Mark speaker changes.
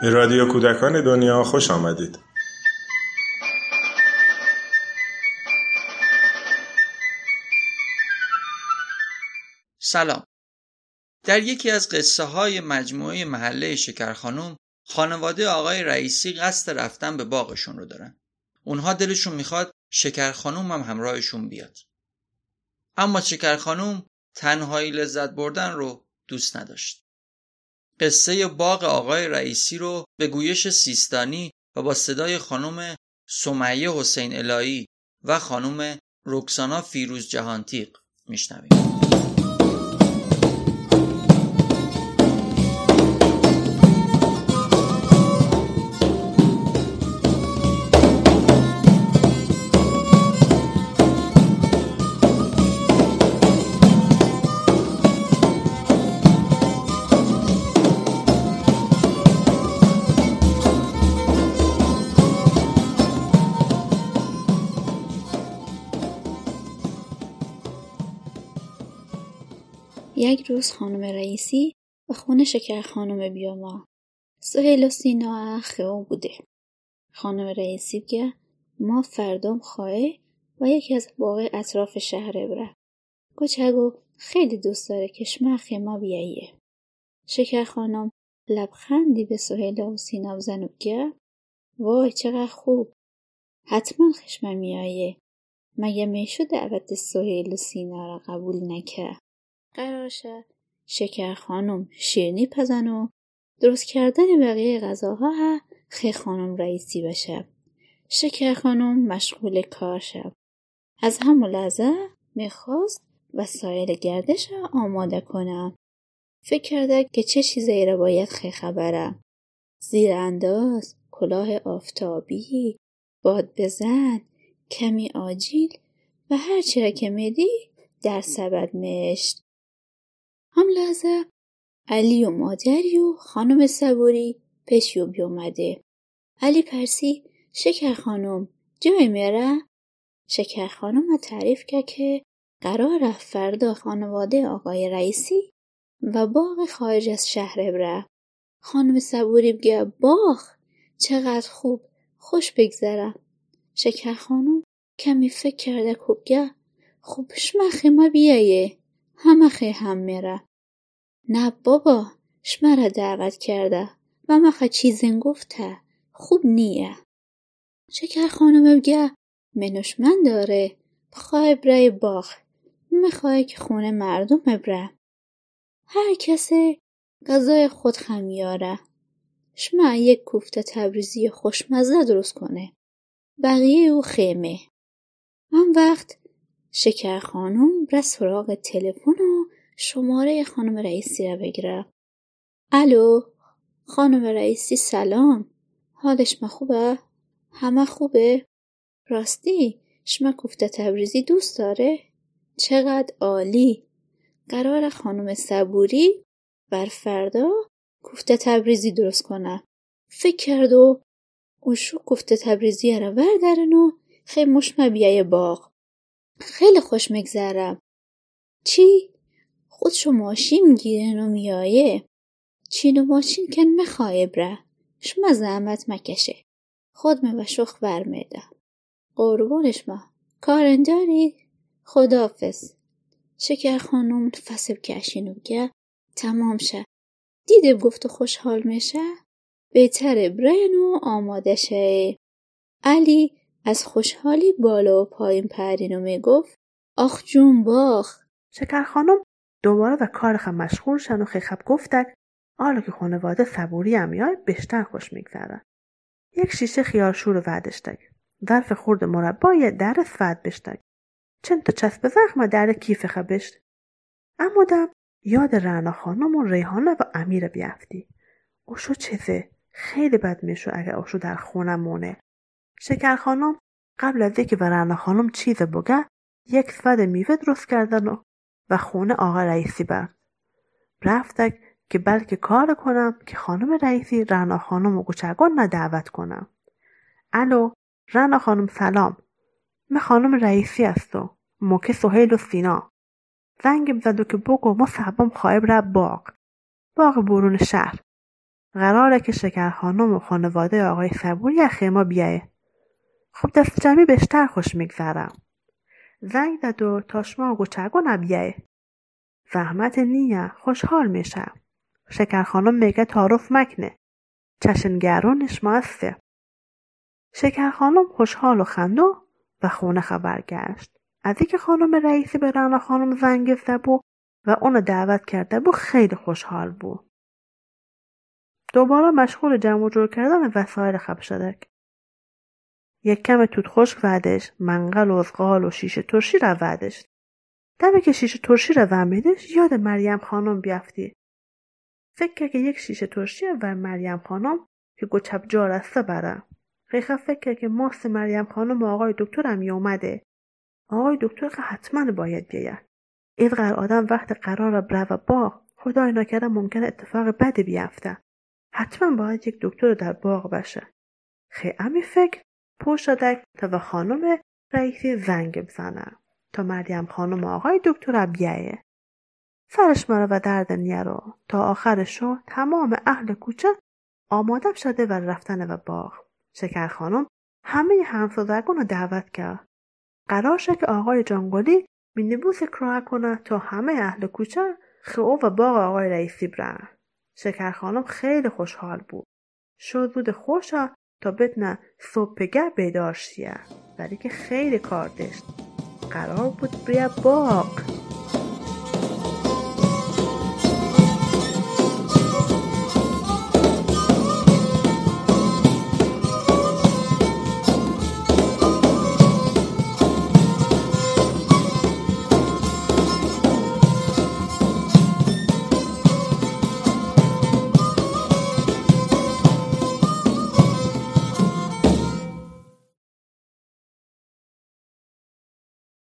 Speaker 1: به رادیو کودکان دنیا خوش آمدید.
Speaker 2: سلام. در یکی از قصه های مجموعه محله شکرخانوم خانواده آقای رئیسی قصد رفتن به باغشون رو دارن. اونها دلشون می‌خواد شکرخانوم هم همراهشون بیاد. اما شکرخانوم تنهایی لذت بردن رو دوست نداشت. قصه باغ آقای رئیسی رو به گویش سیستانی و با صدای خانم سمیه حسین الهی و خانم رکسانا فیروز جهانتیق میشنویم.
Speaker 3: یک روز خانم رئیسی به خونه شکر خانم بیاما سهیل و سینا او بوده. خانم رئیسی بگه ما فردام خواه و یکی از باقی اطراف شهر بره. گوچگو خیلی دوست داره که شمخی ما بیاییه. شکر خانم لبخندی به سهیل و سینا و بگه وای چقدر خوب. حتما خشمم میایه. مگه میشو دعوت سهیل و سینا را قبول نکرد قرارشه شکر خانم شیرنی پزن و درست کردن بقیه غذاها خی خانم رئیسی بشه. شکر خانم مشغول کار شد از همون لحظه می‌خواست وسایل گردش آماده کنم فکر کرده که چه چیزایی را باید خی خبره. زیر انداز کلاه آفتابی باد بزن کمی آجیل و هر چی که میدی در سبد مشت. هم لحظه. علی و مادری و خانم صبوری پیشیو بیومده علی پرسی شکر خانم جای میره شکر خانم تعریف کرد که قرار فردا خانواده آقای رئیسی و باغ خارج از شهر بره. خانم صبوری بگه باغ! چقدر خوب! خوش بگذره! شکر خانم کمی فکر کرده کوبگه خوبش مخی ما بیایه. همه هم میره. نه بابا شمره دعوت کرده و مخه چیزین گفته. خوب نیه. شکر خانم بگه منوش من داره. بخواه برای باغ. می‌خواه که خونه مردم بره هر کسی غذای خود خمیاره شما یک کوفته تبریزی خوشمزه درست کنه. بقیه او خیمه. آن وقت شکر خانم را سراغ تلفن و شماره خانم رئیسی را بگیره الو خانم رئیسی سلام حالش ما خوبه؟ همه خوبه؟ راستی شما کوفته تبریزی دوست داره؟ چقدر عالی قرار خانم صبوری بر فردا کوفته تبریزی درست کنه فکر کرد و اونشو کوفته تبریزی را بردارن و خیلی مشمه بیای باغ خیلی خوش مگذرم چی؟ خودشو ماشین گیرن و میایه چین و ماشین کن مخواه بره. شما زحمت مکشه. خود و شخ برمیده قربونش ما. کارن داری خدافز شکر خانم فسب کشین و بگه تمام شه. دیده گفت خوشحال میشه؟ بهتره برین و آماده شه علی از خوشحالی بالا و پایین پرین و می‌گفت آخ جون باخ.
Speaker 4: شکر خانم دوباره و کارخ مشغول شن و خیخب گفتک حالا که خانواده صبوری هم میای بیشتر خوش میگذره. یک شیشه خیار شور وعدشتک ظرف خورد مربا یه در فد بشتک. چند تا چسب زخم در کیف خبشت. اما دم یاد رعنا خانم و ریحانه و امیر بیافتی. اوشو چزه خیلی بد میشو اگه اوشو در خونه مونه. شکر خانم قبل از اینکه و رعنا خانم چیز بگه یک سفد میوه درست کردن و و خونه آقا رئیسی برد. رفتک که بلکه کار کنم که خانم رئیسی رنا خانم و گوچگان ندعوت کنم. الو رنا خانم سلام. من خانم رئیسی هستم. موکه سهیل و سینا. زنگم زد که بگو ما صحبم خواهب را باغ. باغ برون شهر. قراره که شکر خانم و خانواده آقای صبوری از بیایه خب جمعی بیشتر خوش میگذرم. زنگ زد و تاشما و گوچگو نبیه. زحمت نیه خوشحال میشه شکر خانم میگه تعارف مکنه. چشنگرونش ماسته شکر خانم خوشحال و خندو و خونه خبر گشت. از اینکه خانم رئیسی به رانا خانم زنگ زده بود و اونو دعوت کرده بود خیلی خوشحال بود. دوباره مشغول جمع جور کردن وسایل خب شده یک کم توت خشک ودش منقل و ازغال و شیشه ترشی رو ودش دمه که شیشه ترشی رو ومیدش یاد مریم خانم بیافتی. فکر که یک شیشه ترشی و مریم خانم که گچب جا رسته بره. خیخه فکر که ماست مریم خانم و آقای دکتر هم اومده. آقای دکتر که حتما باید بیاید اینقدر آدم وقت قرار بره و باغ خدای نکرده ممکن اتفاق بدی بیفته حتما باید یک دکتر در باغ باشه خیلی فکر شده تا به خانم رئیسی زنگ بزنه. تا مریم خانم آقای دکتر بیایه سرش مرا و درد نیرو تا آخر شو تمام اهل کوچه آماده شده و رفتن و باغ. شکر خانم همه همسازگان رو دعوت کرد. قرار شد که آقای جانگولی مینیبوس کراه کنه تا همه اهل کوچه خو و باغ آقای رئیسی برن شکر خانم خیلی خوشحال بود. شد بود خوشا تا بتونه صبحگه بیدار شیه. ولی که خیلی کار داشت. قرار بود بیا باغ.